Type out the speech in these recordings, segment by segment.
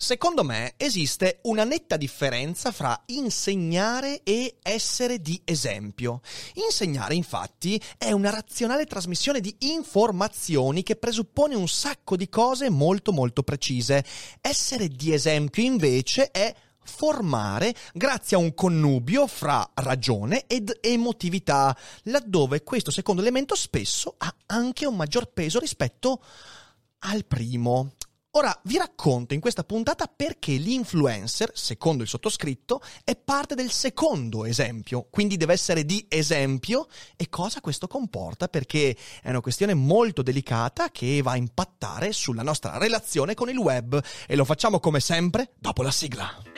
Secondo me esiste una netta differenza fra insegnare e essere di esempio. Insegnare, infatti, è una razionale trasmissione di informazioni che presuppone un sacco di cose molto molto precise. Essere di esempio, invece, è formare grazie a un connubio fra ragione ed emotività, laddove questo secondo elemento spesso ha anche un maggior peso rispetto al primo. Ora vi racconto in questa puntata perché l'influencer, secondo il sottoscritto, è parte del secondo esempio, quindi deve essere di esempio. E cosa questo comporta? Perché è una questione molto delicata che va a impattare sulla nostra relazione con il web. E lo facciamo come sempre dopo la sigla.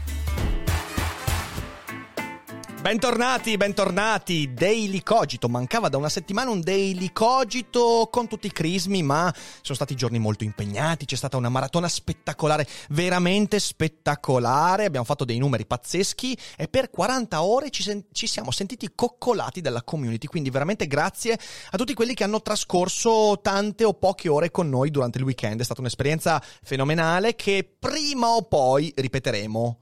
Bentornati, bentornati, Daily Cogito. Mancava da una settimana un Daily Cogito con tutti i crismi, ma sono stati giorni molto impegnati, c'è stata una maratona spettacolare, veramente spettacolare, abbiamo fatto dei numeri pazzeschi e per 40 ore ci, sen- ci siamo sentiti coccolati dalla community, quindi veramente grazie a tutti quelli che hanno trascorso tante o poche ore con noi durante il weekend, è stata un'esperienza fenomenale che prima o poi ripeteremo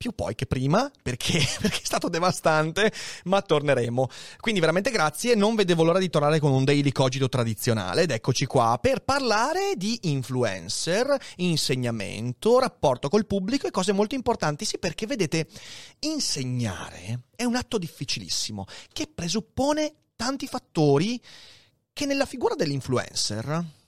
più poi che prima, perché, perché, è stato devastante, ma torneremo. Quindi veramente grazie, non vedevo l'ora di tornare con un daily cogito tradizionale ed eccoci qua per parlare di influencer, insegnamento, rapporto col pubblico e cose molto importanti. Sì, perché vedete, insegnare è un atto difficilissimo che presuppone tanti fattori che nella figura dell'influencer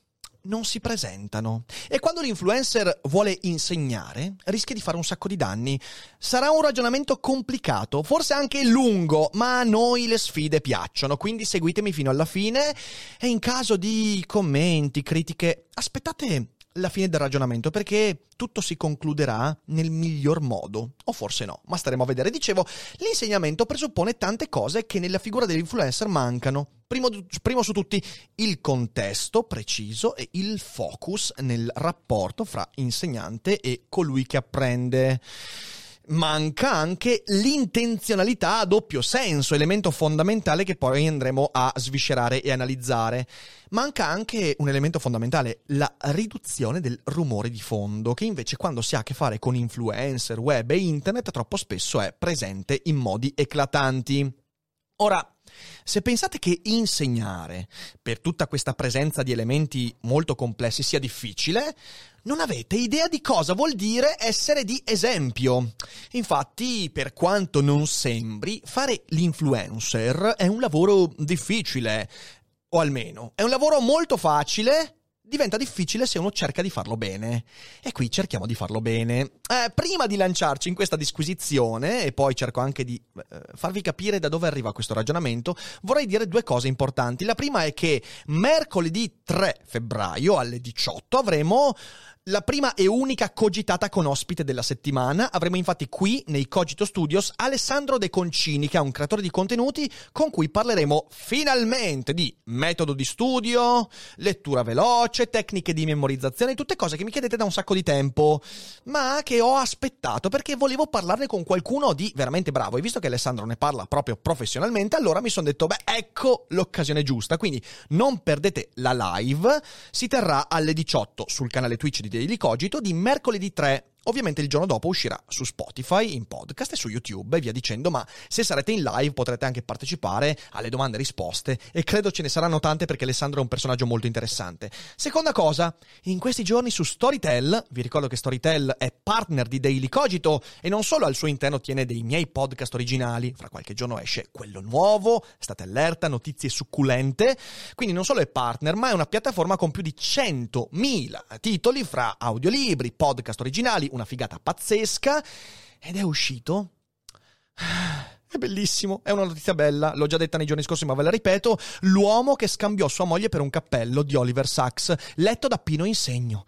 non si presentano. E quando l'influencer vuole insegnare, rischia di fare un sacco di danni. Sarà un ragionamento complicato, forse anche lungo, ma a noi le sfide piacciono, quindi seguitemi fino alla fine e in caso di commenti, critiche, aspettate la fine del ragionamento perché tutto si concluderà nel miglior modo, o forse no, ma staremo a vedere. Dicevo, l'insegnamento presuppone tante cose che nella figura dell'influencer mancano. Primo, primo, su tutti il contesto preciso e il focus nel rapporto fra insegnante e colui che apprende manca anche l'intenzionalità a doppio senso, elemento fondamentale che poi andremo a sviscerare e analizzare. Manca anche un elemento fondamentale, la riduzione del rumore di fondo, che invece quando si ha a che fare con influencer, web e internet troppo spesso è presente in modi eclatanti. Ora, se pensate che insegnare per tutta questa presenza di elementi molto complessi sia difficile, non avete idea di cosa vuol dire essere di esempio. Infatti, per quanto non sembri, fare l'influencer è un lavoro difficile. O almeno, è un lavoro molto facile, diventa difficile se uno cerca di farlo bene. E qui cerchiamo di farlo bene. Eh, prima di lanciarci in questa disquisizione, e poi cerco anche di eh, farvi capire da dove arriva questo ragionamento, vorrei dire due cose importanti. La prima è che mercoledì 3 febbraio alle 18 avremo la prima e unica cogitata con ospite della settimana. Avremo infatti qui, nei Cogito Studios, Alessandro De Concini, che è un creatore di contenuti con cui parleremo finalmente di metodo di studio, lettura veloce, tecniche di memorizzazione, tutte cose che mi chiedete da un sacco di tempo, ma che ho aspettato perché volevo parlarne con qualcuno di veramente bravo. E visto che Alessandro ne parla proprio professionalmente, allora mi sono detto, beh, ecco l'occasione giusta. Quindi non perdete la live, si terrà alle 18 sul canale Twitch di Daily Cogito di mercoledì 3 Ovviamente il giorno dopo uscirà su Spotify, in podcast e su YouTube e via dicendo, ma se sarete in live potrete anche partecipare alle domande e risposte e credo ce ne saranno tante perché Alessandro è un personaggio molto interessante. Seconda cosa, in questi giorni su Storytel, vi ricordo che Storytel è partner di Daily Cogito e non solo al suo interno tiene dei miei podcast originali, fra qualche giorno esce quello nuovo, state allerta, notizie succulente, quindi non solo è partner ma è una piattaforma con più di 100.000 titoli fra audiolibri, podcast originali, una figata pazzesca ed è uscito. È bellissimo, è una notizia bella, l'ho già detta nei giorni scorsi ma ve la ripeto, l'uomo che scambiò sua moglie per un cappello di Oliver Sacks, letto da Pino Insegno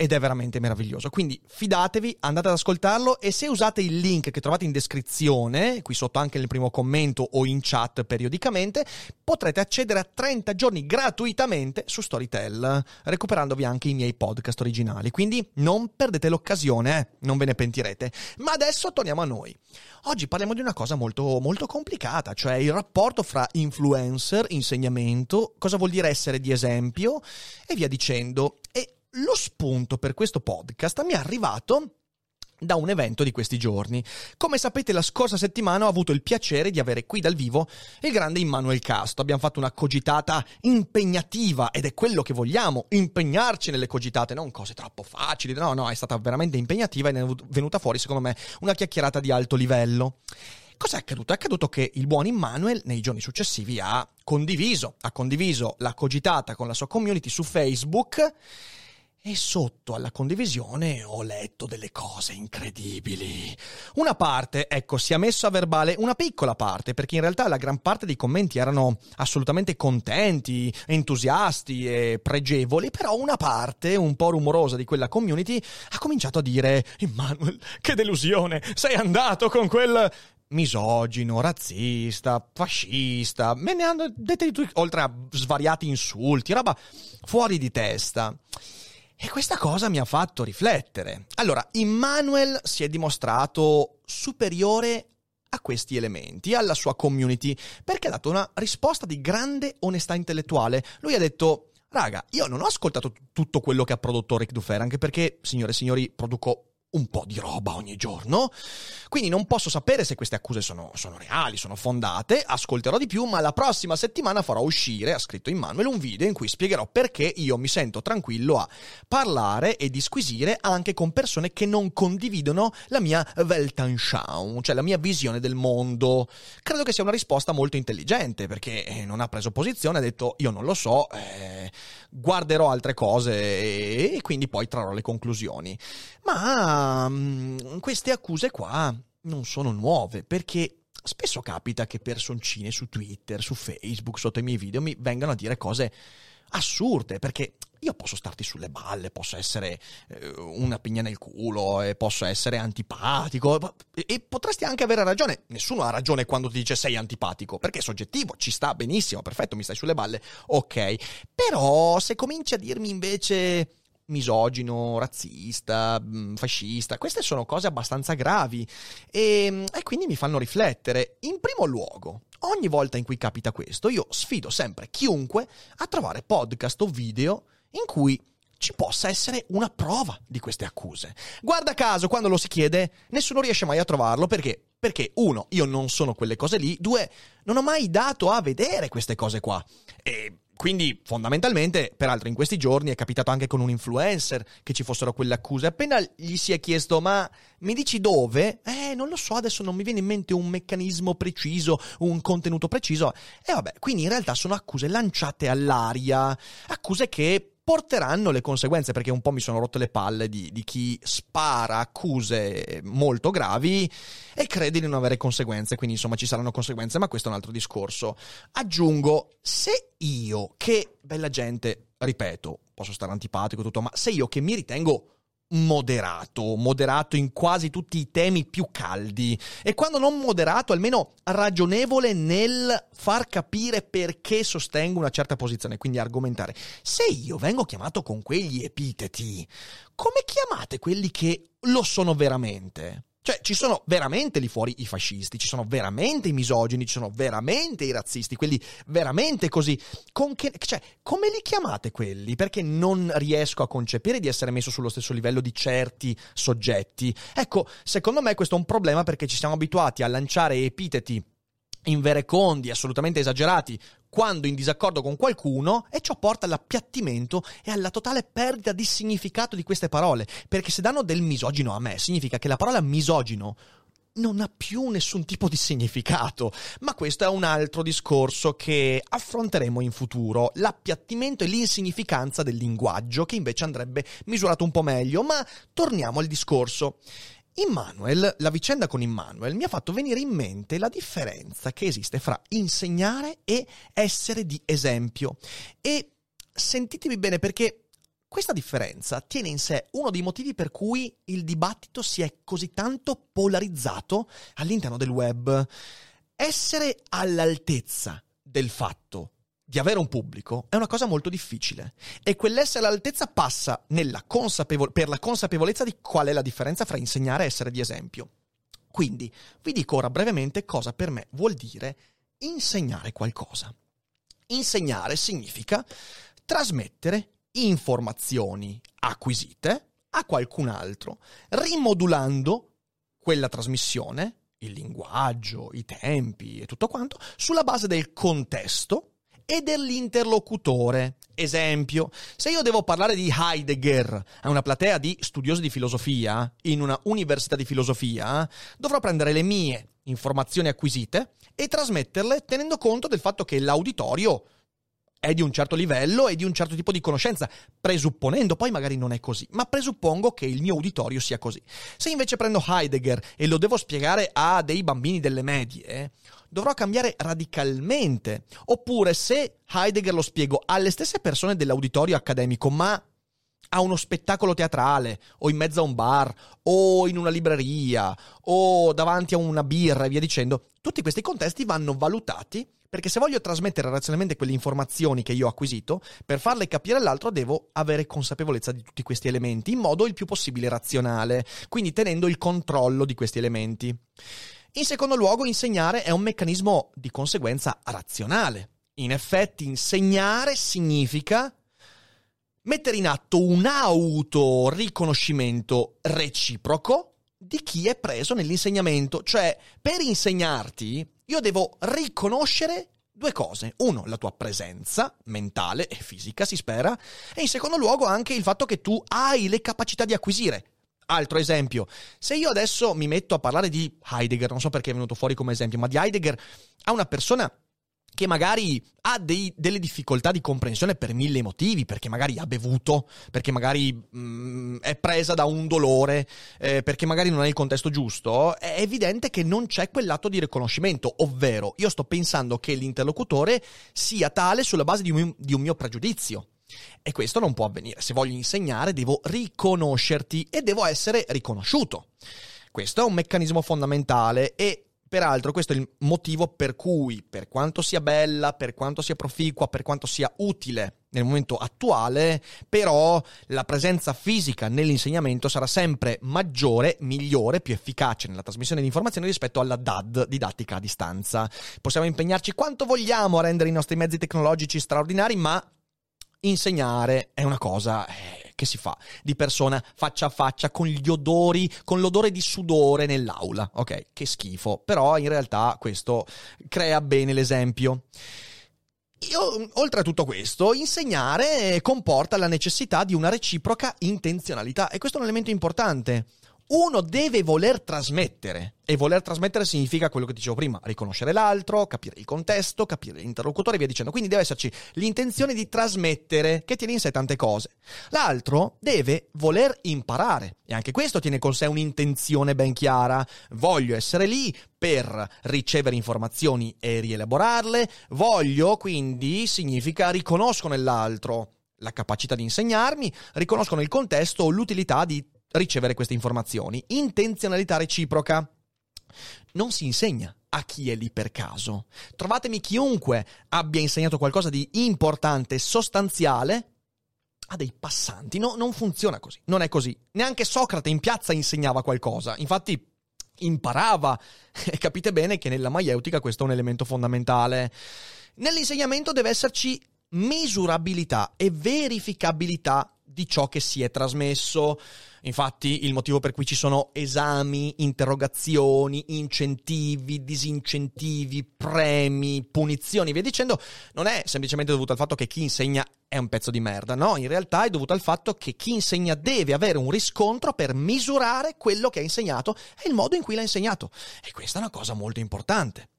ed è veramente meraviglioso. Quindi fidatevi, andate ad ascoltarlo e se usate il link che trovate in descrizione, qui sotto anche nel primo commento o in chat periodicamente, potrete accedere a 30 giorni gratuitamente su Storytel, recuperandovi anche i miei podcast originali. Quindi non perdete l'occasione, eh? non ve ne pentirete. Ma adesso torniamo a noi. Oggi parliamo di una cosa molto, molto complicata, cioè il rapporto fra influencer, insegnamento, cosa vuol dire essere di esempio e via dicendo. E lo spunto per questo podcast mi è arrivato da un evento di questi giorni. Come sapete, la scorsa settimana ho avuto il piacere di avere qui dal vivo il grande Immanuel Casto. Abbiamo fatto una cogitata impegnativa ed è quello che vogliamo, impegnarci nelle cogitate, non cose troppo facili. No, no, è stata veramente impegnativa e ne è venuta fuori, secondo me, una chiacchierata di alto livello. Cos'è accaduto? È accaduto che il buon Immanuel nei giorni successivi ha condiviso, ha condiviso la cogitata con la sua community su Facebook e sotto alla condivisione ho letto delle cose incredibili. Una parte, ecco, si è messo a verbale una piccola parte, perché in realtà la gran parte dei commenti erano assolutamente contenti, entusiasti e pregevoli, però una parte, un po' rumorosa di quella community, ha cominciato a dire Immanuel, che delusione, sei andato con quel misogino, razzista, fascista, me ne hanno dette di tutti, oltre a svariati insulti, roba fuori di testa. E questa cosa mi ha fatto riflettere. Allora, Immanuel si è dimostrato superiore a questi elementi, alla sua community, perché ha dato una risposta di grande onestà intellettuale. Lui ha detto, raga, io non ho ascoltato tutto quello che ha prodotto Rick Dufer, anche perché, signore e signori, produco un po' di roba ogni giorno, quindi non posso sapere se queste accuse sono, sono, reali, sono fondate, ascolterò di più, ma la prossima settimana farò uscire, ha scritto Immanuel, un video in cui spiegherò perché io mi sento tranquillo a parlare e disquisire anche con persone che non condividono la mia Weltanschauung, cioè la mia visione del mondo. Credo che sia una risposta molto intelligente, perché eh, non ha preso posizione, ha detto io non lo so, eh, guarderò altre cose e, e quindi poi trarrò le conclusioni. Ma mh, mm, queste accuse qua non sono nuove perché spesso capita che personcine su Twitter, su Facebook, sotto i miei video mi vengano a dire cose assurde perché io posso starti sulle balle, posso essere eh, una pigna nel culo, e posso essere antipatico e, e, potresti anche avere ragione. Nessuno ha ragione quando ti dice sei antipatico, perché è soggettivo, ci sta benissimo, perfetto, mi stai sulle balle, ok. Però se cominci a dirmi invece misogino, razzista, mm, fascista. Queste sono cose abbastanza gravi e, mm, e, quindi mi fanno riflettere. In primo luogo, ogni volta in cui capita questo, io sfido sempre chiunque a trovare podcast o video in cui ci possa essere una prova di queste accuse. Guarda caso, quando lo si chiede, nessuno riesce mai a trovarlo perché perché uno, io non sono quelle cose lì, due, non ho mai dato a vedere queste cose qua. E quindi fondamentalmente, peraltro in questi giorni è capitato anche con un influencer che ci fossero quelle accuse. Appena gli si è chiesto ma mi dici dove? Eh, non lo so, adesso non mi viene in mente un meccanismo preciso, un contenuto preciso. E vabbè, quindi in realtà sono accuse lanciate all'aria, accuse che porteranno le conseguenze, perché un po' mi sono rotto le palle di, di, chi spara accuse molto gravi e crede di non avere conseguenze, quindi insomma ci saranno conseguenze, ma questo è un altro discorso. Aggiungo, se io, che bella gente, ripeto, posso stare antipatico tutto, ma se io che mi ritengo moderato, moderato in quasi tutti i temi più caldi e quando non moderato almeno ragionevole nel far capire perché sostengo una certa posizione, quindi argomentare. Se io vengo chiamato con quegli epiteti, come chiamate quelli che lo sono veramente? Cioè, ci sono veramente lì fuori i fascisti, ci sono veramente i misogini, ci sono veramente i razzisti, quelli veramente così. Che, cioè, come li chiamate quelli? Perché non riesco a concepire di essere messo sullo stesso livello di certi soggetti. Ecco, secondo me questo è un problema perché ci siamo abituati a lanciare epiteti inverecondi, assolutamente esagerati, quando in disaccordo con qualcuno e ciò porta all'appiattimento e alla totale perdita di significato di queste parole. Perché se danno del misogino a me, significa che la parola misogino non ha più nessun tipo di significato. Ma questo è un altro discorso che affronteremo in futuro, l'appiattimento e l'insignificanza del linguaggio, che invece andrebbe misurato un po' meglio. Ma torniamo al discorso. Immanuel, la vicenda con Immanuel mi ha fatto venire in mente la differenza che esiste fra insegnare e essere di esempio. E sentitevi bene perché questa differenza tiene in sé uno dei motivi per cui il dibattito si è così tanto polarizzato all'interno del web. Essere all'altezza del fatto di avere un pubblico è una cosa molto difficile e quell'essere all'altezza passa consapevole- per la consapevolezza di qual è la differenza fra insegnare e essere di esempio. Quindi vi dico ora brevemente cosa per me vuol dire insegnare qualcosa. Insegnare significa trasmettere informazioni acquisite a qualcun altro, rimodulando quella trasmissione, il linguaggio, i tempi e tutto quanto, sulla base del contesto e dell'interlocutore. Esempio, se io devo parlare di Heidegger a una platea di studiosi di filosofia in una università di filosofia, dovrò prendere le mie informazioni acquisite e trasmetterle tenendo conto del fatto che l'auditorio è di un certo livello e di un certo tipo di conoscenza, presupponendo, poi magari non è così, ma presuppongo che il mio uditorio sia così. Se invece prendo Heidegger e lo devo spiegare a dei bambini delle medie, dovrò cambiare radicalmente. Oppure se Heidegger lo spiego alle stesse persone dell'auditorio accademico, ma a uno spettacolo teatrale, o in mezzo a un bar, o in una libreria, o davanti a una birra e via dicendo, tutti questi contesti vanno valutati perché se voglio trasmettere razionalmente quelle informazioni che io ho acquisito, per farle capire all'altro devo avere consapevolezza di tutti questi elementi in modo il più possibile razionale, quindi tenendo il controllo di questi elementi. In secondo luogo, insegnare è un meccanismo di conseguenza razionale. In effetti, insegnare significa mettere in atto un autoriconoscimento reciproco di chi è preso nell'insegnamento. Cioè, per insegnarti, io devo riconoscere due cose. Uno, la tua presenza mentale e fisica, si spera, e in secondo luogo anche il fatto che tu hai le capacità di acquisire. Altro esempio, se io adesso mi metto a parlare di Heidegger, non so perché è venuto fuori come esempio, ma di Heidegger a una persona che magari ha dei, delle difficoltà di comprensione per mille motivi, perché magari ha bevuto, perché magari mh, mm, è presa da un dolore, eh, perché magari non è il contesto giusto, è evidente che non c'è quel lato di riconoscimento, ovvero io sto pensando che l'interlocutore sia tale sulla base di un, di un mio pregiudizio. E questo non può avvenire. Se voglio insegnare devo riconoscerti e devo essere riconosciuto. Questo è un meccanismo fondamentale e Peraltro questo è il motivo per cui, per quanto sia bella, per quanto sia proficua, per quanto sia utile nel momento attuale, però la presenza fisica nell'insegnamento sarà sempre maggiore, migliore, più efficace nella trasmissione di informazioni rispetto alla DAD, didattica a distanza. Possiamo impegnarci quanto vogliamo a rendere i nostri mezzi tecnologici straordinari, ma insegnare è una cosa eh, che si fa di persona faccia a faccia con gli odori, con l'odore di sudore nell'aula. Ok, che schifo, però in realtà questo crea bene l'esempio. Io, oltre a tutto questo, insegnare comporta la necessità di una reciproca intenzionalità e questo è un elemento importante uno deve voler trasmettere. E voler trasmettere significa quello che dicevo prima, riconoscere l'altro, capire il contesto, capire l'interlocutore e via dicendo. Quindi deve esserci l'intenzione di trasmettere, che tiene in sé tante cose. L'altro deve voler imparare. E anche questo tiene con sé un'intenzione ben chiara. Voglio essere lì per ricevere informazioni e rielaborarle. Voglio, quindi, significa riconosco nell'altro la capacità di insegnarmi, riconosco nel contesto l'utilità di ricevere queste informazioni. Intenzionalità reciproca. Non si insegna a chi è lì per caso. Trovatemi chiunque abbia insegnato qualcosa di importante, sostanziale, a dei passanti. No, non funziona così. Non è così. Neanche Socrate in piazza insegnava qualcosa. Infatti, imparava. E capite bene che nella maieutica questo è un elemento fondamentale. Nell'insegnamento deve esserci misurabilità e verificabilità di ciò che si è trasmesso. Infatti il motivo per cui ci sono esami, interrogazioni, incentivi, disincentivi, premi, punizioni, via dicendo, non è semplicemente dovuto al fatto che chi insegna è un pezzo di merda, no, in realtà è dovuto al fatto che chi insegna deve avere un riscontro per misurare quello che ha insegnato e il modo in cui l'ha insegnato. E questa è una cosa molto importante.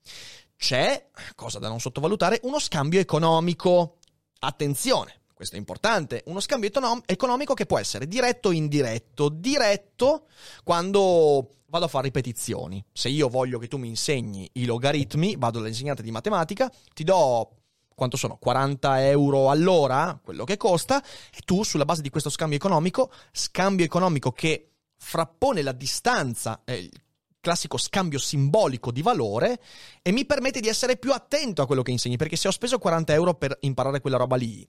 C'è, cosa da non sottovalutare, uno scambio economico. Attenzione, questo è importante, uno scambio econom- economico che può essere diretto o indiretto. Diretto quando vado a fare ripetizioni. Se io voglio che tu mi insegni i logaritmi, vado dall'insegnante di matematica, ti do quanto sono 40 euro all'ora, quello che costa, e tu sulla base di questo scambio economico, scambio economico che frappone la distanza, eh, classico scambio simbolico di valore e mi permette di essere più attento a quello che insegni, perché se ho speso 40 euro per imparare quella roba lì,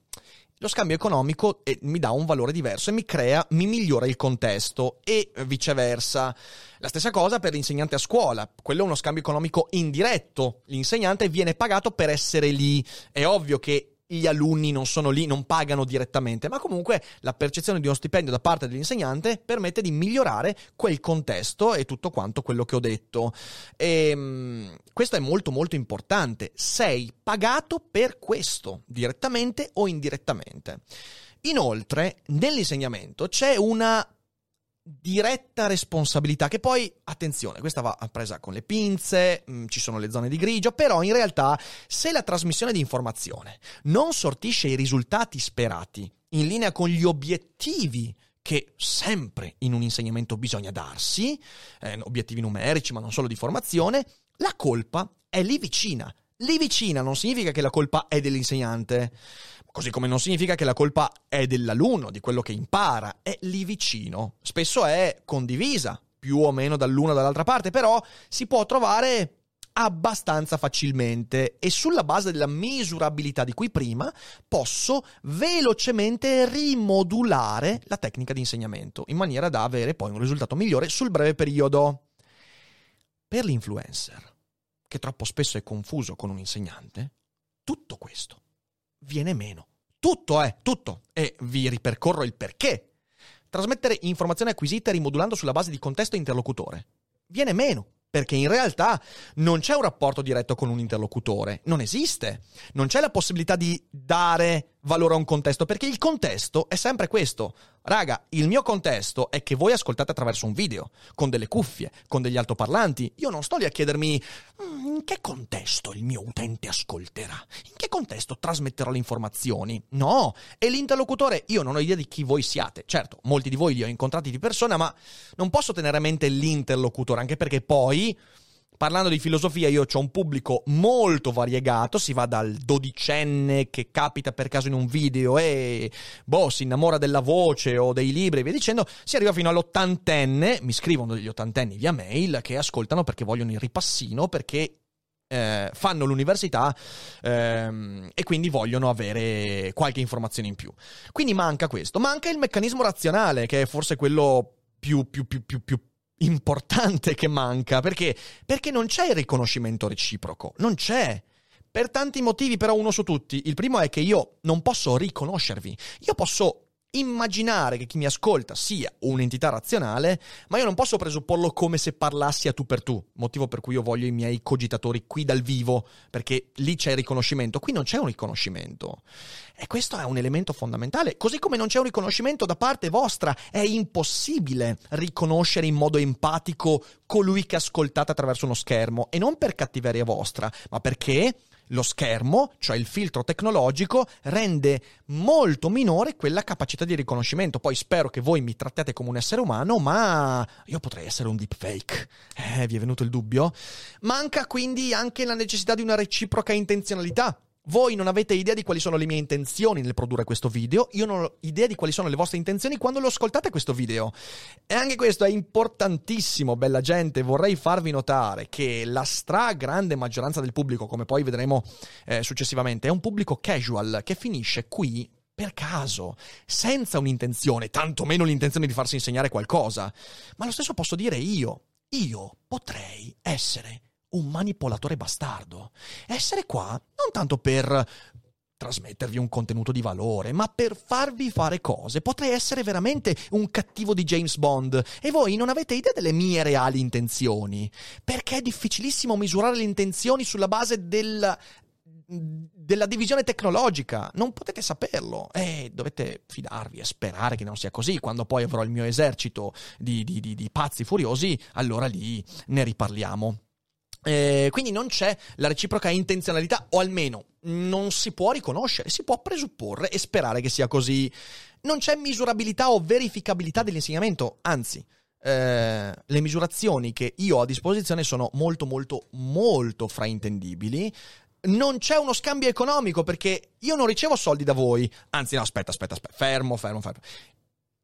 lo scambio economico eh, mi dà un valore diverso e mi crea, mi migliora il contesto e viceversa. La stessa cosa per l'insegnante a scuola, quello è uno scambio economico indiretto, l'insegnante viene pagato per essere lì, è ovvio che gli alunni non sono lì, non pagano direttamente, ma comunque la percezione di uno stipendio da parte dell'insegnante permette di migliorare quel contesto e tutto quanto quello che ho detto. E, ehm, questo è molto molto importante. Sei pagato per questo, direttamente o indirettamente. Inoltre, nell'insegnamento c'è una diretta responsabilità che poi, attenzione, questa va presa con le pinze, mh, mm, ci sono le zone di grigio, però in realtà se la trasmissione di informazione non sortisce i risultati sperati in linea con gli obiettivi che sempre in un insegnamento bisogna darsi, eh, obiettivi numerici ma non solo di formazione, la colpa è lì vicina. Lì vicina non significa che la colpa è dell'insegnante. Così come non significa che la colpa è dell'alunno, di quello che impara, è lì vicino. Spesso è condivisa, più o meno dall'una o dall'altra parte, però si può trovare abbastanza facilmente e sulla base della misurabilità di cui prima posso velocemente rimodulare la tecnica di insegnamento in maniera da avere poi un risultato migliore sul breve periodo. Per l'influencer, che troppo spesso è confuso con un insegnante, tutto questo viene meno. Tutto è, tutto. E vi ripercorro il perché. Trasmettere informazioni acquisite rimodulando sulla base di contesto interlocutore. Viene meno perché in realtà non c'è un rapporto diretto con un interlocutore, non esiste. Non c'è la possibilità di dare valore a un contesto, perché il contesto è sempre questo. Raga, il mio contesto è che voi ascoltate attraverso un video, con delle cuffie, con degli altoparlanti. Io non sto lì a chiedermi mm, in che contesto il mio utente ascolterà, in che contesto trasmetterò le informazioni. No, e l'interlocutore, io non ho idea di chi voi siate. Certo, molti di voi li ho incontrati di persona, ma non posso tenere a mente l'interlocutore, anche perché poi Parlando di filosofia, io ho un pubblico molto variegato, si va dal dodicenne che capita per caso in un video e boh, si innamora della voce o dei libri e via dicendo, si arriva fino all'ottantenne, mi scrivono degli ottantenni via mail che ascoltano perché vogliono il ripassino, perché eh, fanno l'università ehm, e quindi vogliono avere qualche informazione in più. Quindi manca questo, manca il meccanismo razionale che è forse quello più, più, più, più, più importante che manca. Perché? Perché non c'è il riconoscimento reciproco. Non c'è. Per tanti motivi, però uno su tutti. Il primo è che io non posso riconoscervi. Io posso immaginare che chi mi ascolta sia un'entità razionale, ma io non posso presupporlo come se parlassi a tu per tu, motivo per cui io voglio i miei cogitatori qui dal vivo, perché lì c'è il riconoscimento, qui non c'è un riconoscimento. E questo è un elemento fondamentale, così come non c'è un riconoscimento da parte vostra, è impossibile riconoscere in modo empatico colui che ascoltate attraverso uno schermo, e non per cattiveria vostra, ma perché lo schermo, cioè il filtro tecnologico, rende molto minore quella capacità di riconoscimento. Poi spero che voi mi trattiate come un essere umano, ma io potrei essere un deepfake. Eh, vi è venuto il dubbio? Manca quindi anche la necessità di una reciproca intenzionalità. Voi non avete idea di quali sono le mie intenzioni nel produrre questo video, io non ho idea di quali sono le vostre intenzioni quando lo ascoltate questo video. E anche questo è importantissimo, bella gente, vorrei farvi notare che la stragrande maggioranza del pubblico, come poi vedremo eh, successivamente, è un pubblico casual che finisce qui per caso, senza un'intenzione, tantomeno l'intenzione di farsi insegnare qualcosa. Ma lo stesso posso dire io. io potrei essere un manipolatore bastardo. Essere qua non tanto per trasmettervi un contenuto di valore, ma per farvi fare cose. Potrei essere veramente un cattivo di James Bond e voi non avete idea delle mie reali intenzioni, perché è difficilissimo misurare le intenzioni sulla base del della divisione tecnologica. Non potete saperlo e dovete fidarvi e sperare che non sia così. Quando poi avrò il mio esercito di, di, di, di pazzi furiosi, allora lì ne riparliamo. Eh, quindi non c'è la reciproca intenzionalità, o almeno non si può riconoscere, si può presupporre e sperare che sia così. Non c'è misurabilità o verificabilità dell'insegnamento, anzi, eh, le misurazioni che io ho a disposizione sono molto, molto, molto fraintendibili. Non c'è uno scambio economico perché io non ricevo soldi da voi. Anzi, no, aspetta, aspetta, aspetta, fermo, fermo, fermo.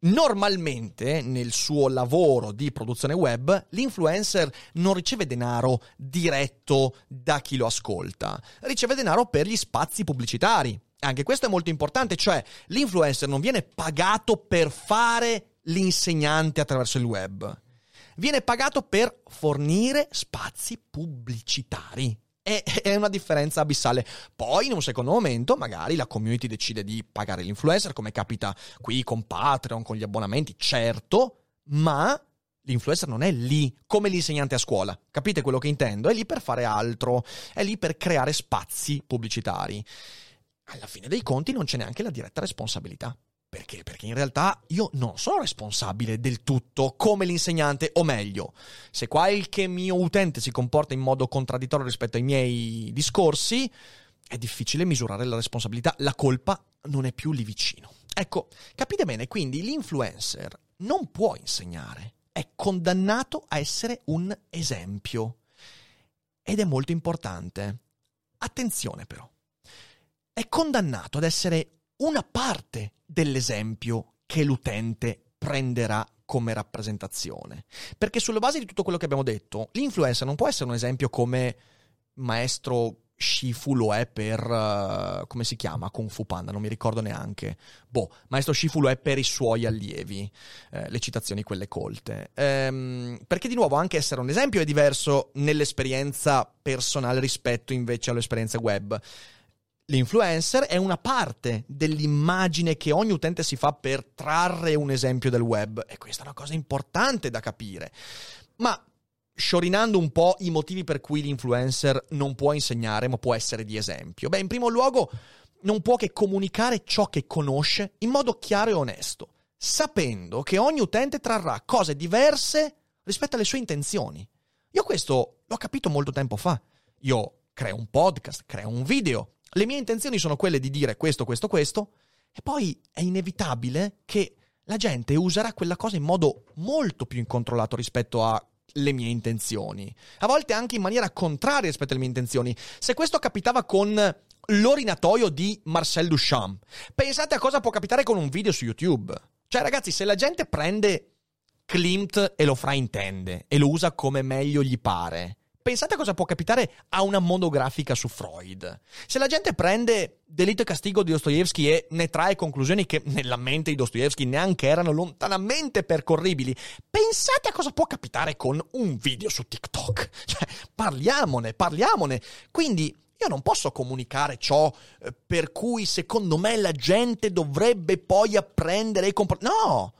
Normalmente nel suo lavoro di produzione web l'influencer non riceve denaro diretto da chi lo ascolta, riceve denaro per gli spazi pubblicitari. Anche questo è molto importante, cioè l'influencer non viene pagato per fare l'insegnante attraverso il web, viene pagato per fornire spazi pubblicitari è, una differenza abissale. Poi, in un secondo momento, magari la community decide di pagare l'influencer, come capita qui con Patreon, con gli abbonamenti, certo, ma l'influencer non è lì come l'insegnante a scuola. Capite quello che intendo? È lì per fare altro, è lì per creare spazi pubblicitari. Alla fine dei conti non c'è neanche la diretta responsabilità. Perché? Perché in realtà io non sono responsabile del tutto come l'insegnante, o meglio, se qualche mio utente si comporta in modo contraddittorio rispetto ai miei discorsi, è difficile misurare la responsabilità, la colpa non è più lì vicino. Ecco, capite bene, quindi l'influencer non può insegnare, è condannato a essere un esempio. Ed è molto importante. Attenzione però, è condannato ad essere una parte dell'esempio che l'utente prenderà come rappresentazione. Perché sulla base di tutto quello che abbiamo detto, l'influencer non può essere un esempio come maestro Shifu lo è per uh, come si chiama Kung Fu Panda, non mi ricordo neanche. Boh, maestro Shifu lo è per i suoi allievi, eh, le citazioni quelle colte. Ehm, perché di nuovo anche essere un esempio è diverso nell'esperienza personale rispetto invece all'esperienza web. L'influencer è una parte dell'immagine che ogni utente si fa per trarre un esempio del web e questa è una cosa importante da capire. Ma sciorinando un po' i motivi per cui l'influencer non può insegnare ma può essere di esempio. Beh, in primo luogo non può che comunicare ciò che conosce in modo chiaro e onesto, sapendo che ogni utente trarrà cose diverse rispetto alle sue intenzioni. Io questo l'ho capito molto tempo fa. Io creo un podcast, creo un video, le mie intenzioni sono quelle di dire questo, questo, questo, e poi è inevitabile che la gente userà quella cosa in modo molto più incontrollato rispetto alle mie intenzioni. A volte anche in maniera contraria rispetto alle mie intenzioni. Se questo capitava con l'orinatoio di Marcel Duchamp, pensate a cosa può capitare con un video su YouTube. Cioè, ragazzi, se la gente prende Klimt e lo fraintende e lo usa come meglio gli pare, Pensate a cosa può capitare a una monografica su Freud. Se la gente prende Delitto e castigo di Dostoevsky e ne trae conclusioni che nella mente di Dostoevsky neanche erano lontanamente percorribili, pensate a cosa può capitare con un video su TikTok. Cioè, parliamone, parliamone. Quindi io non posso comunicare ciò eh, per cui secondo me la gente dovrebbe poi apprendere e comportarsi. No!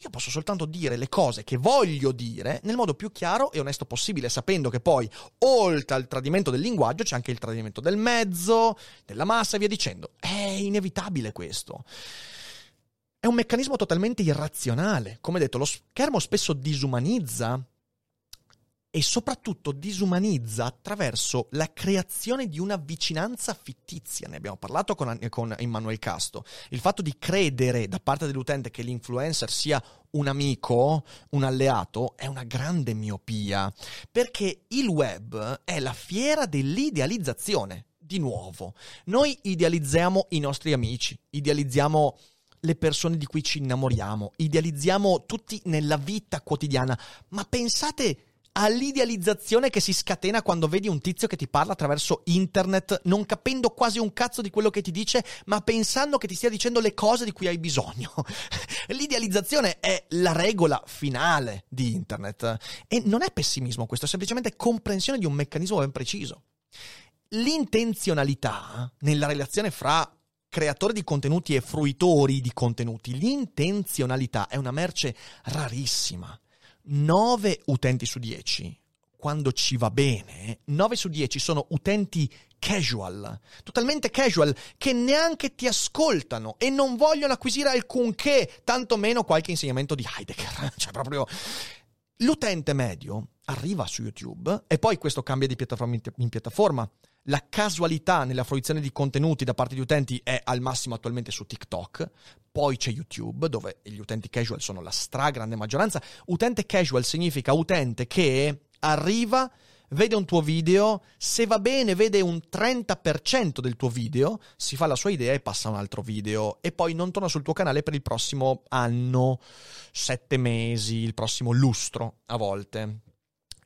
Io posso soltanto dire le cose che voglio dire nel modo più chiaro e onesto possibile, sapendo che poi, oltre al tradimento del linguaggio, c'è anche il tradimento del mezzo, della massa e via dicendo. È inevitabile questo. È un meccanismo totalmente irrazionale. Come detto, lo schermo spesso disumanizza e soprattutto disumanizza attraverso la creazione di una vicinanza fittizia. Ne abbiamo parlato con, con Immanuel Casto. Il fatto di credere da parte dell'utente che l'influencer sia un amico, un alleato, è una grande miopia, perché il web è la fiera dell'idealizzazione. Di nuovo, noi idealizziamo i nostri amici, idealizziamo le persone di cui ci innamoriamo, idealizziamo tutti nella vita quotidiana, ma pensate all'idealizzazione che si scatena quando vedi un tizio che ti parla attraverso internet, non capendo quasi un cazzo di quello che ti dice, ma pensando che ti stia dicendo le cose di cui hai bisogno. L'idealizzazione è la regola finale di internet e non è pessimismo questo, è semplicemente comprensione di un meccanismo ben preciso. L'intenzionalità nella relazione fra creatori di contenuti e fruitori di contenuti, l'intenzionalità è una merce rarissima. 9 utenti su 10, quando ci va bene, 9 su 10 sono utenti casual, totalmente casual, che neanche ti ascoltano e non vogliono acquisire alcunché, tantomeno qualche insegnamento di Heidegger. Cioè, proprio. L'utente medio arriva su YouTube e poi questo cambia di piattaforma in piattaforma la casualità nella fruizione di contenuti da parte di utenti è al massimo attualmente su TikTok, poi c'è YouTube dove gli utenti casual sono la stragrande maggioranza. Utente casual significa utente che arriva, vede un tuo video, se va bene vede un 30% del tuo video, si fa la sua idea e passa a un altro video e poi non torna sul tuo canale per il prossimo anno, sette mesi, il prossimo lustro a volte.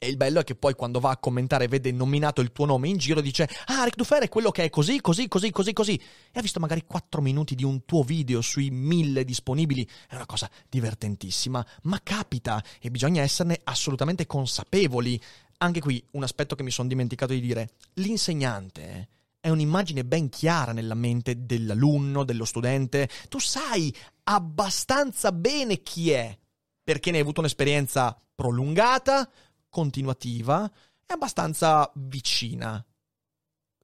E il bello è che poi quando va a commentare vede nominato il tuo nome in giro dice Ah, Rick Dufer è quello che è così, così, così, così, così. E ha visto magari 4 minuti di un tuo video sui 1000 disponibili. È una cosa divertentissima, ma capita e bisogna esserne assolutamente consapevoli. Anche qui un aspetto che mi sono dimenticato di dire. L'insegnante è un'immagine ben chiara nella mente dell'alunno, dello studente. Tu sai abbastanza bene chi è, perché ne hai avuto un'esperienza prolungata, continuativa e abbastanza vicina.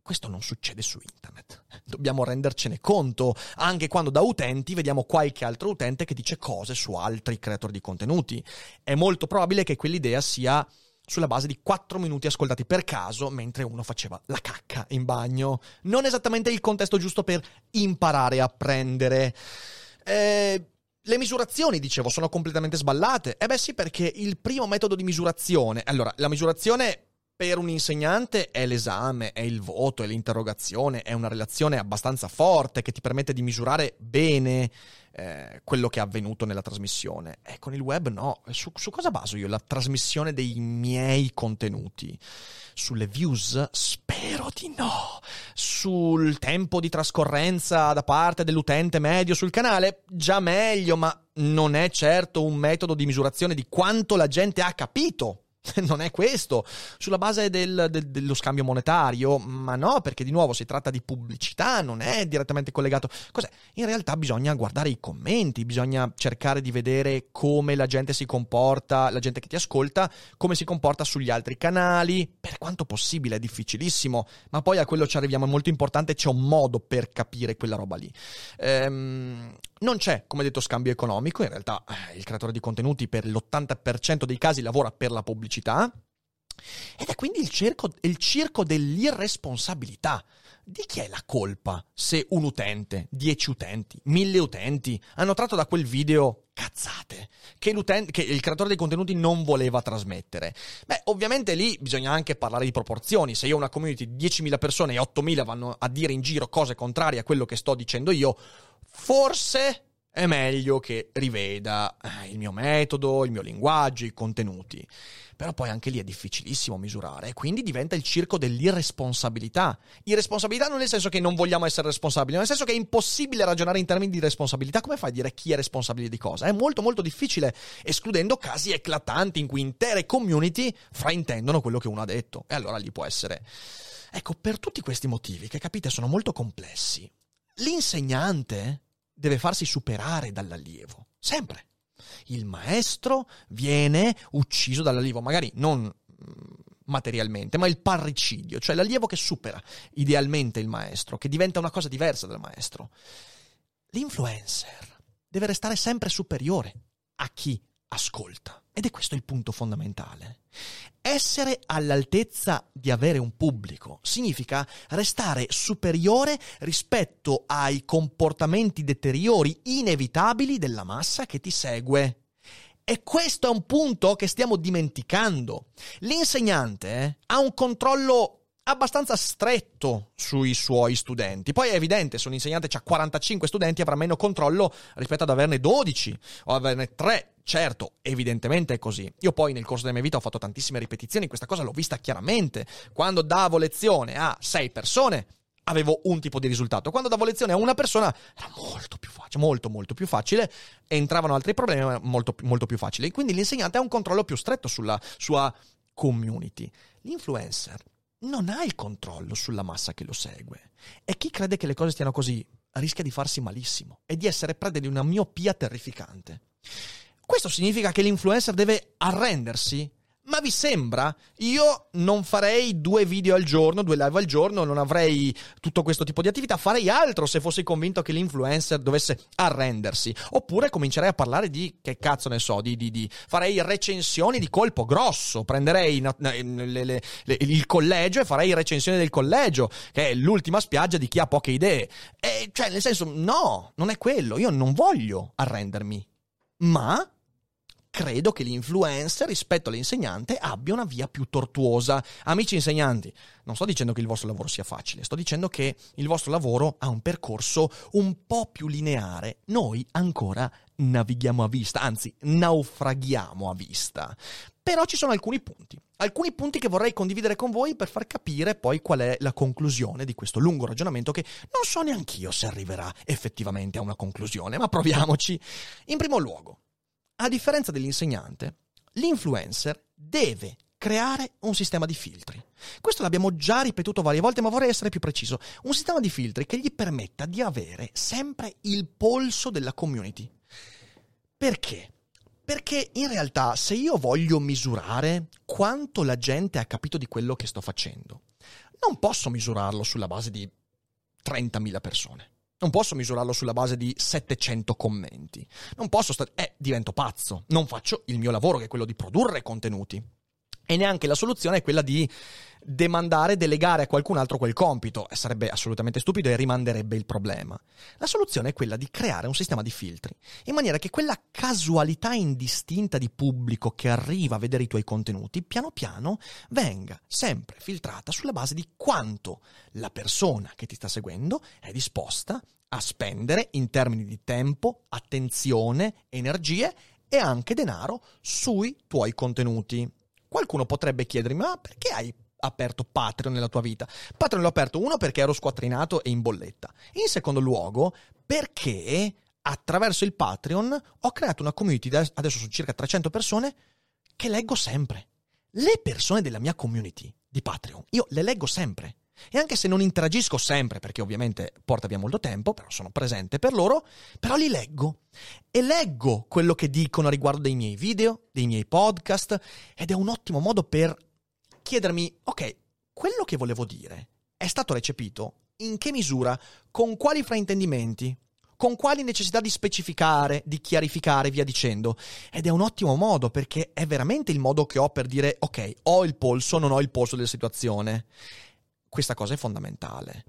Questo non succede su internet. Dobbiamo rendercene conto, anche quando da utenti vediamo qualche altro utente che dice cose su altri creatori di contenuti. È molto probabile che quell'idea sia sulla base di 4 minuti ascoltati per caso mentre uno faceva la cacca in bagno. Non esattamente il contesto giusto per imparare a apprendere. Eh, le misurazioni, dicevo, sono completamente sballate. Eh beh sì, perché il primo metodo di misurazione... Allora, la misurazione per un insegnante è l'esame, è il voto, è l'interrogazione, è una relazione abbastanza forte che ti permette di misurare bene eh, quello che è avvenuto nella trasmissione. E con il web no. Su, su cosa baso io la trasmissione dei miei contenuti? Sulle views? Spero di no. Sul tempo di trascorrenza da parte dell'utente medio sul canale? Già meglio, ma non è certo un metodo di misurazione di quanto la gente ha capito non è questo, sulla base del, del, dello scambio monetario, ma no, perché di nuovo si tratta di pubblicità, non è direttamente collegato. Cos'è? In realtà bisogna guardare i commenti, bisogna cercare di vedere come la gente si comporta, la gente che ti ascolta, come si comporta sugli altri canali, per quanto possibile, è difficilissimo, ma poi a quello ci arriviamo, è molto importante, c'è un modo per capire quella roba lì. Ehm, non c'è, come detto, scambio economico, in realtà eh, il creatore di contenuti per l'80% dei casi lavora per la pubblicità. Ed è quindi il, circo, il circo dell'irresponsabilità. Di chi è la colpa se un utente, dieci utenti, mille utenti hanno tratto da quel video cazzate che, che, il creatore dei contenuti non voleva trasmettere? Beh, ovviamente lì bisogna anche parlare di proporzioni. Se io ho una community di 10.000 persone e 8.000 vanno a dire in giro cose contrarie a quello che sto dicendo io, forse è meglio che riveda eh, il mio metodo, il mio linguaggio, i contenuti. Però poi anche lì è difficilissimo misurare, quindi diventa il circo dell'irresponsabilità. Irresponsabilità non nel senso che non vogliamo essere responsabili, ma nel senso che è impossibile ragionare in termini di responsabilità. Come fai a dire chi è responsabile di cosa? È molto molto difficile, escludendo casi eclatanti in cui intere community fraintendono quello che uno ha detto. E allora lì può essere... Ecco, per tutti questi motivi, che capite sono molto complessi, l'insegnante deve farsi superare dall'allievo. Sempre. Il maestro viene ucciso dall'allievo, magari non mm, materialmente, ma il parricidio, cioè l'allievo che supera idealmente il maestro, che diventa una cosa diversa dal maestro. L'influencer deve restare sempre superiore a chi ascolta. Ed è questo il punto fondamentale. Essere all'altezza di avere un pubblico significa restare superiore rispetto ai comportamenti deteriori inevitabili della massa che ti segue. E questo è un punto che stiamo dimenticando. L'insegnante ha un controllo abbastanza stretto sui suoi studenti. Poi è evidente, se un insegnante ha 45 studenti avrà meno controllo rispetto ad averne 12 o averne 3. Certo, evidentemente è così. Io poi nel corso della mia vita ho fatto tantissime ripetizioni, questa cosa l'ho vista chiaramente. Quando davo lezione a 6 persone, avevo un tipo di risultato. Quando davo lezione a una persona era molto più facile, molto molto più facile, entravano altri problemi, ma molto, molto più facile. Quindi l'insegnante ha un controllo più stretto sulla sua community. L'influencer non ha il controllo sulla massa che lo segue. E chi crede che le cose stiano così rischia di farsi malissimo e di essere preda di una miopia terrificante. Questo significa che l'influencer deve arrendersi ma vi sembra? Io non farei due video al giorno, due live al giorno, non avrei tutto questo tipo di attività, farei altro se fossi convinto che l'influencer dovesse arrendersi. Oppure comincerei a parlare di, che cazzo ne so, di, di, di farei recensioni di colpo grosso, prenderei no, le, le, le, il collegio e farei recensioni del collegio, che è l'ultima spiaggia di chi ha poche idee. E, cioè, nel senso, no, non è quello, io non voglio arrendermi. Ma credo che l'influencer rispetto all'insegnante abbia una via più tortuosa. Amici insegnanti, non sto dicendo che il vostro lavoro sia facile, sto dicendo che il vostro lavoro ha un percorso un po' più lineare. Noi ancora navighiamo a vista, anzi naufraghiamo a vista. Però ci sono alcuni punti, alcuni punti che vorrei condividere con voi per far capire poi qual è la conclusione di questo lungo ragionamento che non so neanch'io se arriverà effettivamente a una conclusione, ma proviamoci. In primo luogo, a differenza dell'insegnante, l'influencer deve creare un sistema di filtri. Questo l'abbiamo già ripetuto varie volte, ma vorrei essere più preciso. Un sistema di filtri che gli permetta di avere sempre il polso della community. Perché? Perché in realtà se io voglio misurare quanto la gente ha capito di quello che sto facendo, non posso misurarlo sulla base di 30.000 persone. Non posso misurarlo sulla base di 700 commenti. Non posso stare... Eh, divento pazzo. Non faccio il mio lavoro, che è quello di produrre contenuti. E neanche la soluzione è quella di demandare, delegare a qualcun altro quel compito. Sarebbe assolutamente stupido e rimanderebbe il problema. La soluzione è quella di creare un sistema di filtri, in maniera che quella casualità indistinta di pubblico che arriva a vedere i tuoi contenuti, piano piano venga sempre filtrata sulla base di quanto la persona che ti sta seguendo è disposta a spendere in termini di tempo, attenzione, energie e anche denaro sui tuoi contenuti. Qualcuno potrebbe chiedermi, ma perché hai aperto Patreon nella tua vita? Patreon l'ho aperto, uno, perché ero squattrinato e in bolletta. In secondo luogo, perché attraverso il Patreon ho creato una community, adesso sono circa 300 persone, che leggo sempre. Le persone della mia community di Patreon, io le leggo sempre. E anche se non interagisco sempre, perché ovviamente porta via molto tempo, però sono presente per loro, però li leggo. E leggo quello che dicono riguardo dei miei video, dei miei podcast, ed è un ottimo modo per chiedermi, ok, quello che volevo dire è stato recepito? In che misura? Con quali fraintendimenti? Con quali necessità di specificare, di chiarificare, via dicendo? Ed è un ottimo modo perché è veramente il modo che ho per dire, ok, ho il polso, non ho il polso della situazione questa cosa è fondamentale.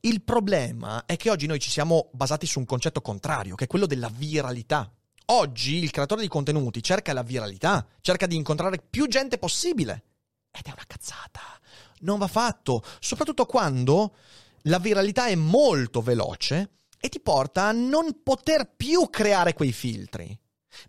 Il problema è che oggi noi ci siamo basati su un concetto contrario, che è quello della viralità. Oggi il creatore di contenuti cerca la viralità, cerca di incontrare più gente possibile. Ed è una cazzata. Non va fatto, soprattutto quando la viralità è molto veloce e ti porta a non poter più creare quei filtri.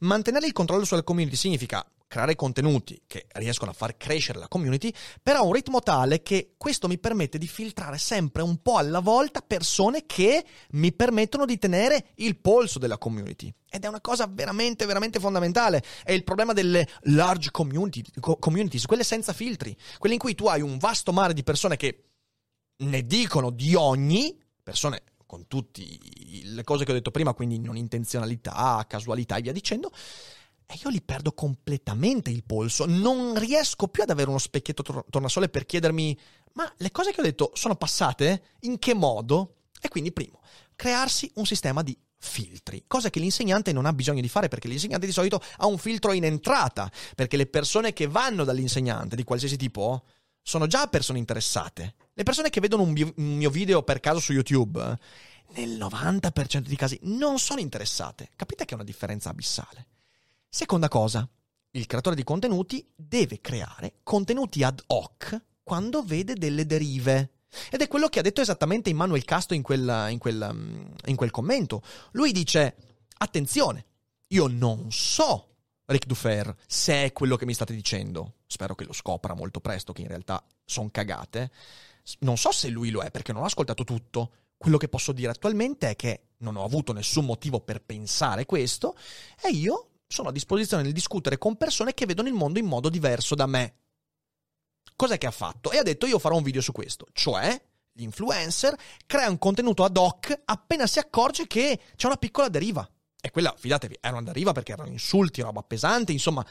Mantenere il controllo sulla community significa creare contenuti che riescono a far crescere la community, però a un ritmo tale che questo mi permette di filtrare sempre un po' alla volta persone che mi permettono di tenere il polso della community. Ed è una cosa veramente, veramente fondamentale. È il problema delle large community, communities, quelle senza filtri, quelle in cui tu hai un vasto mare di persone che ne dicono di ogni, persone con tutte le cose che ho detto prima, quindi non intenzionalità, casualità e via dicendo, e io li perdo completamente il polso. Non riesco più ad avere uno specchietto tor- tornasole per chiedermi: ma le cose che ho detto sono passate? In che modo? E quindi, primo, crearsi un sistema di filtri, cosa che l'insegnante non ha bisogno di fare perché l'insegnante di solito ha un filtro in entrata, perché le persone che vanno dall'insegnante di qualsiasi tipo sono già persone interessate. Le persone che vedono un, bio- un mio video per caso su YouTube, nel 90% dei casi non sono interessate. Capite che è una differenza abissale. Seconda cosa, il creatore di contenuti deve creare contenuti ad hoc quando vede delle derive. Ed è quello che ha detto esattamente Immanuel Casto in quel, in quel, mm, in quel commento. Lui dice, attenzione, io non so Rick Dufer, se è quello che mi state dicendo, spero che lo scopra molto presto, che in realtà sono cagate. Non so se lui lo è perché non ho ascoltato tutto. Quello che posso dire attualmente è che non ho avuto nessun motivo per pensare questo e io sono a disposizione nel discutere con persone che vedono il mondo in modo diverso da me. Cos'è che ha fatto? E ha detto io farò un video su questo, cioè l'influencer crea un contenuto ad hoc appena si accorge che c'è una piccola deriva. E quella, fidatevi, era una deriva perché erano insulti, roba pesante, insomma.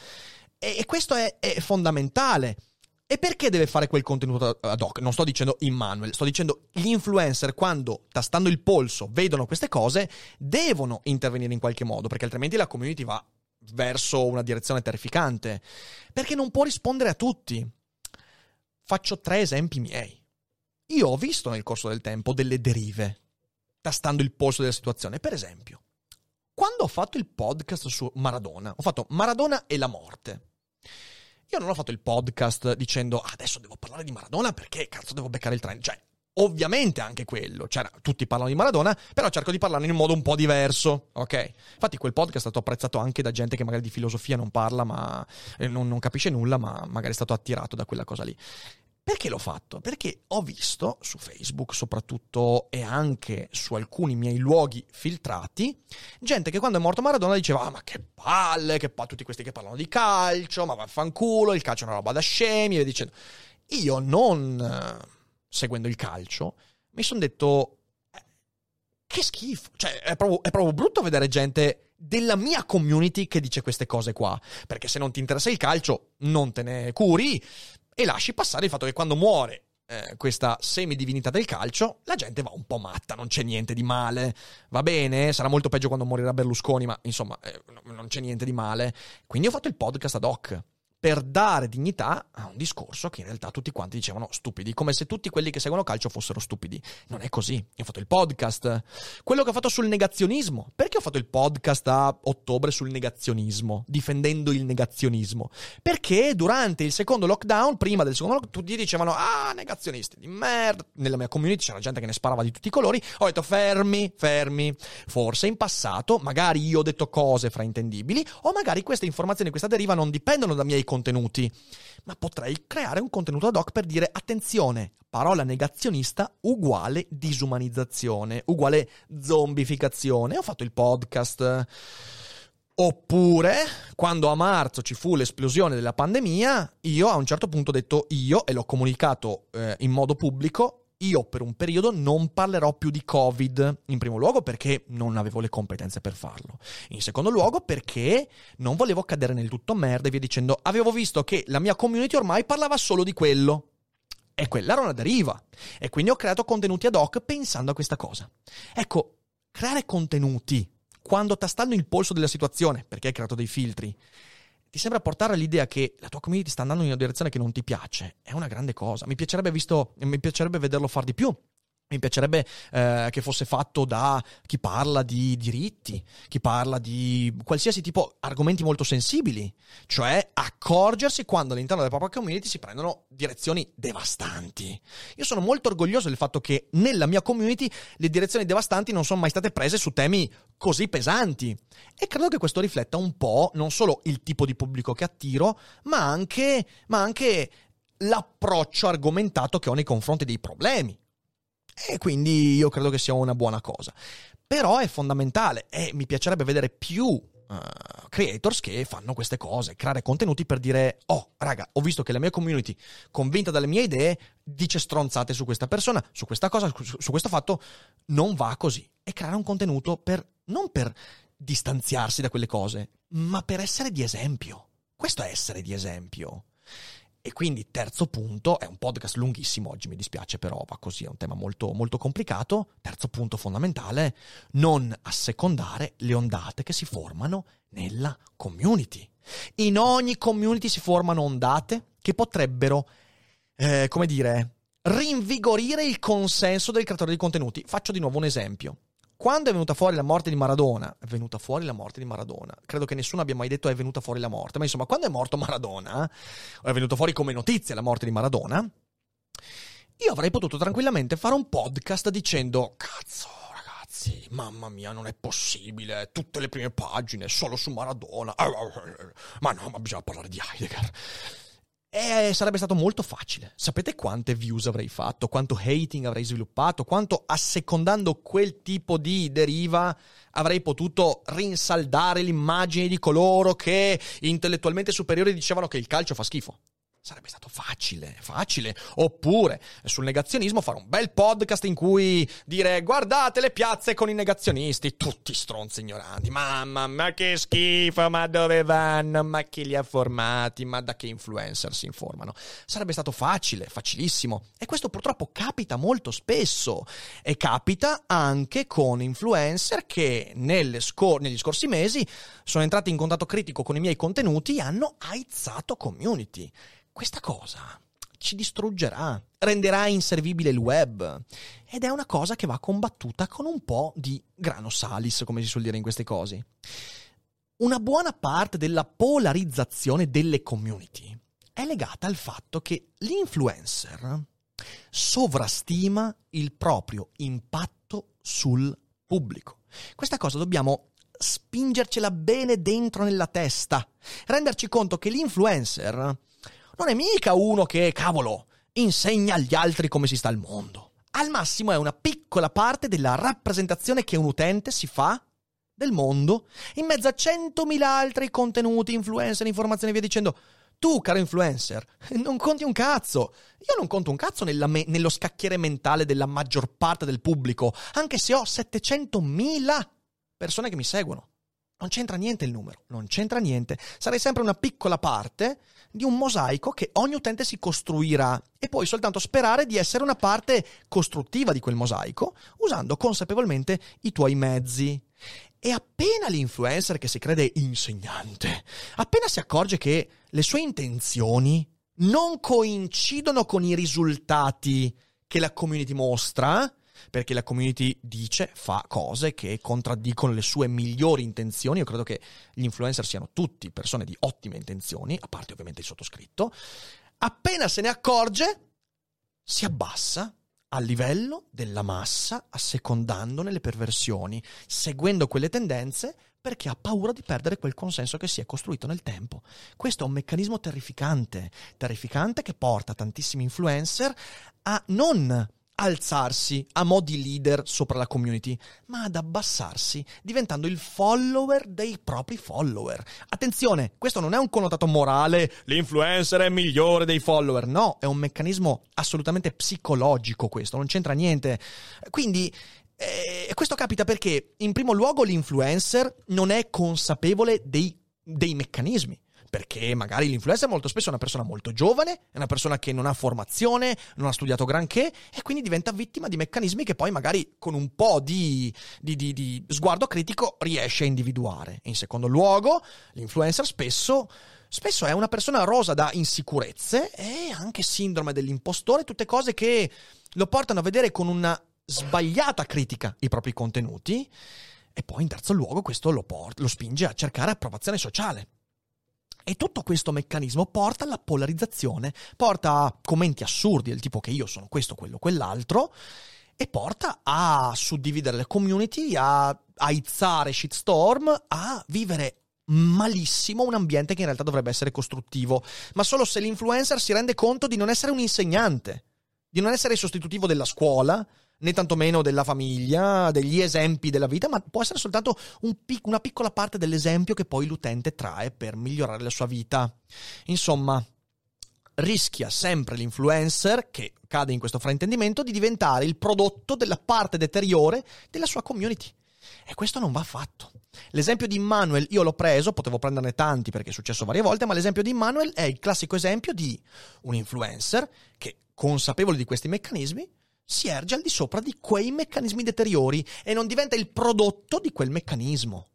E, e questo è, è fondamentale. E perché deve fare quel contenuto ad hoc? Non sto dicendo Immanuel, sto dicendo gli influencer quando, tastando il polso, vedono queste cose, devono intervenire in qualche modo, perché altrimenti la community va verso una direzione terrificante. Perché non può rispondere a tutti. Faccio tre esempi miei. Io ho visto nel corso del tempo delle derive, tastando il polso della situazione. Per esempio, quando ho fatto il podcast su Maradona, ho fatto Maradona e la morte. Io non ho fatto il podcast dicendo ah, adesso devo parlare di Maradona perché cazzo devo beccare il trend. Cioè, ovviamente anche quello. Cioè, tutti parlano di Maradona, però cerco di parlarne in un modo un po' diverso, ok? Infatti quel podcast è stato apprezzato anche da gente che magari di filosofia non parla, ma eh, non, non capisce nulla, ma magari è stato attirato da quella cosa lì. Perché l'ho fatto? Perché ho visto su Facebook soprattutto e anche su alcuni miei luoghi filtrati gente che quando è morto Maradona diceva ah ma che palle, che palle, tutti questi che parlano di calcio, ma vaffanculo, il calcio è una roba da scemi e dicendo io non seguendo il calcio mi sono detto eh, che schifo, cioè è proprio, è proprio brutto vedere gente della mia community che dice queste cose qua. Perché se non ti interessa il calcio, non te ne curi e lasci passare il fatto che quando muore eh, questa semidivinità del calcio, la gente va un po' matta, non c'è niente di male. Va bene, sarà molto peggio quando morirà Berlusconi, ma insomma, eh, non c'è niente di male. Quindi ho fatto il podcast ad hoc per dare dignità a un discorso che in realtà tutti quanti dicevano stupidi, come se tutti quelli che seguono calcio fossero stupidi. Non è così. Io ho fatto il podcast, quello che ho fatto sul negazionismo. Perché ho fatto il podcast a ottobre sul negazionismo, difendendo il negazionismo? Perché durante il secondo lockdown, prima del secondo lockdown, tutti dicevano "Ah, negazionisti di merda". Nella mia community c'era gente che ne sparava di tutti i colori. Ho detto "Fermi, fermi". Forse in passato magari io ho detto cose fraintendibili o magari queste informazioni, questa deriva non dipendono da miei contenuti, ma potrei creare un contenuto ad hoc per dire attenzione, parola negazionista uguale disumanizzazione, uguale zombificazione. Ho fatto il podcast. Oppure, quando a marzo ci fu l'esplosione della pandemia, io a un certo punto ho detto io, e l'ho comunicato eh, in modo pubblico, io per un periodo non parlerò più di Covid, in primo luogo perché non avevo le competenze per farlo, in secondo luogo perché non volevo cadere nel tutto merda e via dicendo, avevo visto che la mia community ormai parlava solo di quello. E quella era una deriva. E quindi ho creato contenuti ad hoc pensando a questa cosa. Ecco, creare contenuti quando tastando il polso della situazione, perché hai creato dei filtri, ti sembra portare all'idea che la tua community sta andando in una direzione che non ti piace, è una grande cosa. Mi piacerebbe, visto, mi piacerebbe vederlo far di più. Mi piacerebbe eh, che fosse fatto da chi parla di diritti, chi parla di qualsiasi tipo argomenti molto sensibili, cioè accorgersi quando all'interno della propria community si prendono direzioni devastanti. Io sono molto orgoglioso del fatto che nella mia community le direzioni devastanti non sono mai state prese su temi così pesanti e credo che questo rifletta un po' non solo il tipo di pubblico che attiro, ma anche, ma anche l'approccio argomentato che ho nei confronti dei problemi e quindi io credo che sia una buona cosa. Però è fondamentale e mi piacerebbe vedere più uh, creators che fanno queste cose, creare contenuti per dire, oh raga, ho visto che la mia community, convinta dalle mie idee, dice stronzate su questa persona, su questa cosa, su, su questo fatto, non va così. E creare un contenuto per, non per distanziarsi da quelle cose, ma per essere di esempio. Questo è essere di esempio. E quindi, terzo punto, è un podcast lunghissimo oggi, mi dispiace, però va così, è un tema molto, molto complicato. Terzo punto fondamentale, non assecondare le ondate che si formano nella community. In ogni community si formano ondate che potrebbero, eh, come dire, rinvigorire il consenso del creatore di contenuti. Faccio di nuovo un esempio. Quando è venuta fuori la morte di Maradona, è venuta fuori la morte di Maradona. Credo che nessuno abbia mai detto è venuta fuori la morte, ma insomma, quando è morto Maradona, è venuta fuori come notizia la morte di Maradona, io avrei potuto tranquillamente fare un podcast dicendo cazzo ragazzi, mamma mia, non è possibile, tutte le prime pagine solo su Maradona. Ma no, ma bisogna parlare di Heidegger. E sarebbe stato molto facile. Sapete quante views avrei fatto, quanto hating avrei sviluppato, quanto assecondando quel tipo di deriva avrei potuto rinsaldare l'immagine di coloro che intellettualmente superiori dicevano che il calcio fa schifo. Sarebbe stato facile, facile. Oppure sul negazionismo fare un bel podcast in cui dire guardate le piazze con i negazionisti, tutti stronzi ignoranti. Mamma, ma che schifo, ma dove vanno? Ma chi li ha formati? Ma da che influencer si informano? Sarebbe stato facile, facilissimo. E questo purtroppo capita molto spesso. E capita anche con influencer che scor- negli scorsi mesi sono entrati in contatto critico con i miei contenuti e hanno aizzato community. Questa cosa ci distruggerà, renderà inservibile il web ed è una cosa che va combattuta con un po' di grano salis, come si suol dire in queste cose. Una buona parte della polarizzazione delle community è legata al fatto che l'influencer sovrastima il proprio impatto sul pubblico. Questa cosa dobbiamo spingercela bene dentro nella testa, renderci conto che l'influencer non è mica uno che, cavolo, insegna agli altri come si sta il mondo. Al massimo è una piccola parte della rappresentazione che un utente si fa del mondo in mezzo a centomila altri contenuti, influencer, informazioni e via dicendo. Tu, caro influencer, non conti un cazzo. Io non conto un cazzo me- nello scacchiere mentale della maggior parte del pubblico, anche se ho 700.000 persone che mi seguono. Non c'entra niente il numero, non c'entra niente. Sarei sempre una piccola parte di un mosaico che ogni utente si costruirà e puoi soltanto sperare di essere una parte costruttiva di quel mosaico usando consapevolmente i tuoi mezzi. E appena l'influencer che si crede insegnante, appena si accorge che le sue intenzioni non coincidono con i risultati che la community mostra, perché la community dice, fa cose che contraddicono le sue migliori intenzioni. Io credo che gli influencer siano tutti persone di ottime intenzioni, a parte ovviamente il sottoscritto. Appena se ne accorge, si abbassa al livello della massa, assecondandone le perversioni, seguendo quelle tendenze perché ha paura di perdere quel consenso che si è costruito nel tempo. Questo è un meccanismo terrificante, terrificante che porta tantissimi influencer a non alzarsi a mo' di leader sopra la community, ma ad abbassarsi diventando il follower dei propri follower. Attenzione, questo non è un connotato morale, l'influencer è migliore dei follower, no, è un meccanismo assolutamente psicologico questo, non c'entra niente. Quindi eh, questo capita perché in primo luogo l'influencer non è consapevole dei, dei meccanismi perché magari l'influencer molto spesso è una persona molto giovane, è una persona che non ha formazione, non ha studiato granché e quindi diventa vittima di meccanismi che poi magari con un po' di, di, di, di sguardo critico riesce a individuare. In secondo luogo, l'influencer spesso spesso è una persona rosa da insicurezze e anche sindrome dell'impostore, tutte cose che lo portano a vedere con una sbagliata critica i propri contenuti e poi in terzo luogo questo lo, port- lo spinge a cercare approvazione sociale. E tutto questo meccanismo porta alla polarizzazione, porta a commenti assurdi del tipo che io sono questo, quello, quell'altro, e porta a suddividere le community, a aizzare shitstorm, a vivere malissimo un ambiente che in realtà dovrebbe essere costruttivo, ma solo se l'influencer si rende conto di non essere un insegnante, di non essere sostitutivo della scuola, né tantomeno della famiglia, degli esempi della vita, ma può essere soltanto un pic- una piccola parte dell'esempio che poi l'utente trae per migliorare la sua vita. Insomma, rischia sempre l'influencer, che cade in questo fraintendimento, di diventare il prodotto della parte deteriore della sua community. E questo non va fatto. L'esempio di Immanuel io l'ho preso, potevo prenderne tanti perché è successo varie volte, ma l'esempio di Immanuel è il classico esempio di un influencer che, consapevole di questi meccanismi, si erge al di sopra di quei meccanismi deteriori e non diventa il prodotto di quel meccanismo.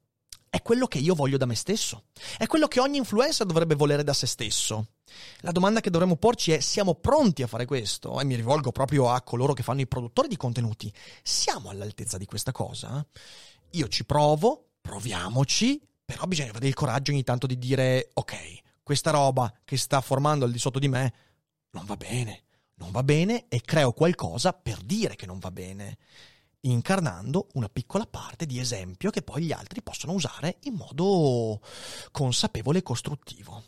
È quello che io voglio da me stesso. È quello che ogni influencer dovrebbe volere da se stesso. La domanda che dovremmo porci è: siamo pronti a fare questo? E mi rivolgo proprio a coloro che fanno i produttori di contenuti. Siamo all'altezza di questa cosa? Io ci provo, proviamoci, però bisogna avere il coraggio ogni tanto di dire: ok, questa roba che sta formando al di sotto di me non va bene non va bene e creo qualcosa per dire che non va bene, incarnando una piccola parte di esempio che poi gli altri possono usare in modo consapevole e costruttivo.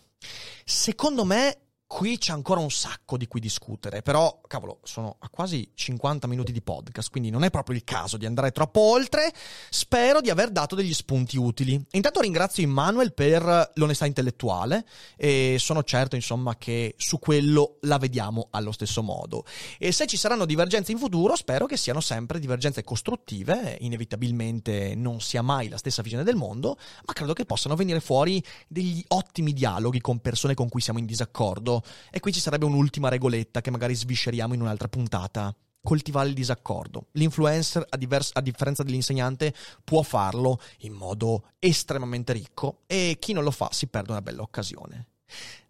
Secondo me Qui c'è ancora un sacco di cui discutere, però, cavolo, sono a quasi 50 minuti di podcast, quindi non è proprio il caso di andare troppo oltre. Spero di aver dato degli spunti utili. Intanto ringrazio Immanuel per l'onestà intellettuale e sono certo, insomma, che su quello la vediamo allo stesso modo. E se ci saranno divergenze in futuro, spero che siano sempre divergenze costruttive, inevitabilmente non sia mai la stessa visione del mondo, ma credo che possano venire fuori degli ottimi dialoghi con persone con cui siamo in disaccordo e qui ci sarebbe un'ultima regoletta che magari svisceriamo in un'altra puntata. Coltivare il disaccordo. L'influencer, a, divers- a differenza dell'insegnante, può farlo in modo estremamente ricco e chi non lo fa si perde una bella occasione.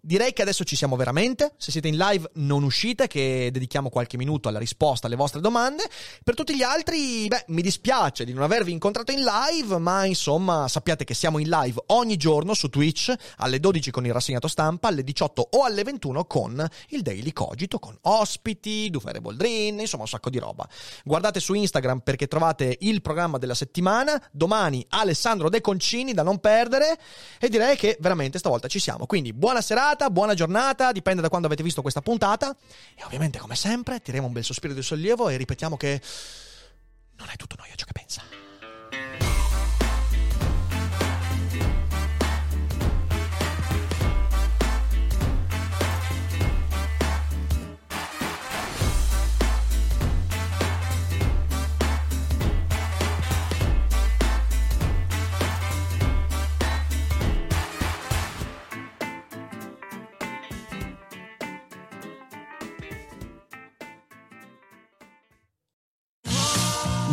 Direi che adesso ci siamo veramente. Se siete in live, non uscite, che dedichiamo qualche minuto alla risposta alle vostre domande. Per tutti gli altri, beh, mi dispiace di non avervi incontrato in live, ma insomma, sappiate che siamo in live ogni giorno su Twitch alle 12 con il rassegnato stampa, alle 18 o alle 21 con il Daily Cogito, con ospiti, Dufere Boldrin, insomma, un sacco di roba. Guardate su Instagram perché trovate il programma della settimana. Domani Alessandro De Concini da non perdere. E direi che veramente stavolta ci siamo. Quindi, buona serata buona giornata, dipende da quando avete visto questa puntata. E ovviamente, come sempre, tiriamo un bel sospiro di sollievo e ripetiamo che non è tutto noia ciò che pensa.